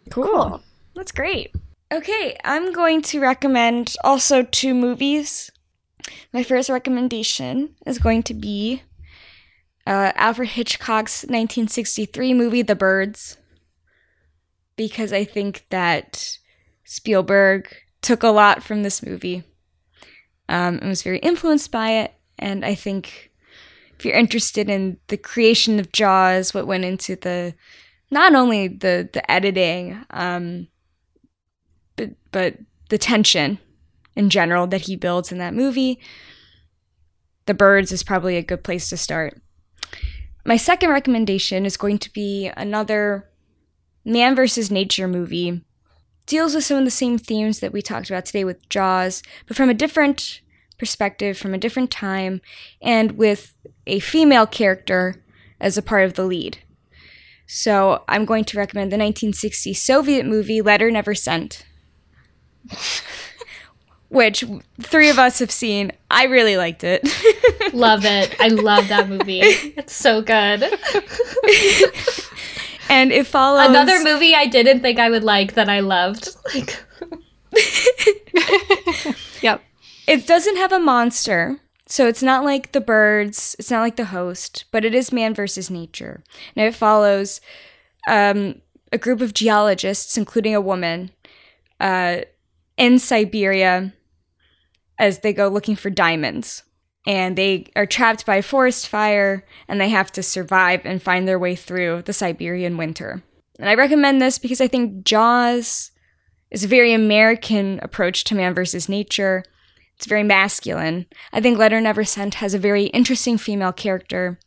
Cool, cool. that's great. Okay i'm going to recommend also two movies my first recommendation is going to be uh, alfred hitchcock's 1963 movie the birds because i think that Spielberg took a lot from this movie um, and was very influenced by it. And I think if you're interested in the creation of Jaws, what went into the not only the the editing, um, but but the tension in general that he builds in that movie, The Birds is probably a good place to start. My second recommendation is going to be another man versus nature movie deals with some of the same themes that we talked about today with Jaws, but from a different perspective, from a different time, and with a female character as a part of the lead. So I'm going to recommend the 1960 Soviet movie Letter Never Sent, which three of us have seen. I really liked it. love it. I love that movie. It's so good. and it follows another movie I didn't think I would like that I loved. Like Yep. It doesn't have a monster. So it's not like the birds, it's not like the host, but it is man versus nature. And it follows um, a group of geologists, including a woman, uh, in Siberia as they go looking for diamonds. And they are trapped by a forest fire and they have to survive and find their way through the Siberian winter. And I recommend this because I think Jaws is a very American approach to man versus nature it's very masculine. I think Letter Never Sent has a very interesting female character.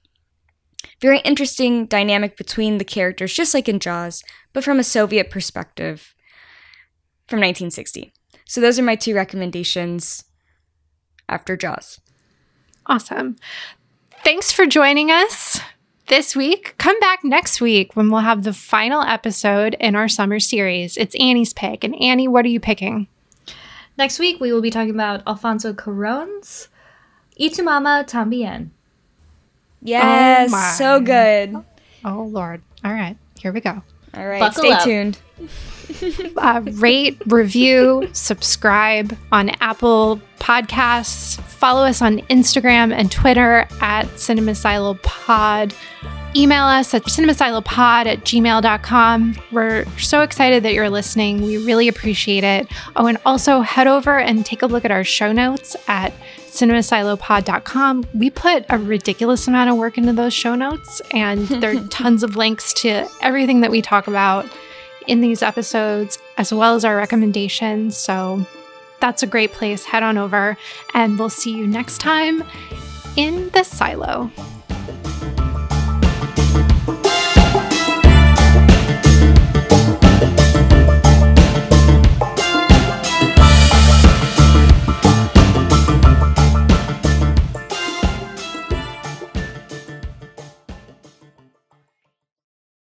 Very interesting dynamic between the characters, just like in Jaws, but from a Soviet perspective from 1960. So those are my two recommendations after Jaws. Awesome. Thanks for joining us this week. Come back next week when we'll have the final episode in our summer series. It's Annie's pick. And Annie, what are you picking? Next week, we will be talking about Alfonso Cuarón's Y tu mamá también. Yes, oh so good. Oh, Lord. All right, here we go. All right, Buckle stay up. tuned. uh, rate, review, subscribe on Apple Podcasts. Follow us on Instagram and Twitter at CinemaSiloPod email us at cinemasilo.pod at gmail.com. We're so excited that you're listening. We really appreciate it. Oh, and also head over and take a look at our show notes at cinemasilopod.com. We put a ridiculous amount of work into those show notes, and there are tons of links to everything that we talk about in these episodes, as well as our recommendations. So that's a great place. Head on over, and we'll see you next time in the silo.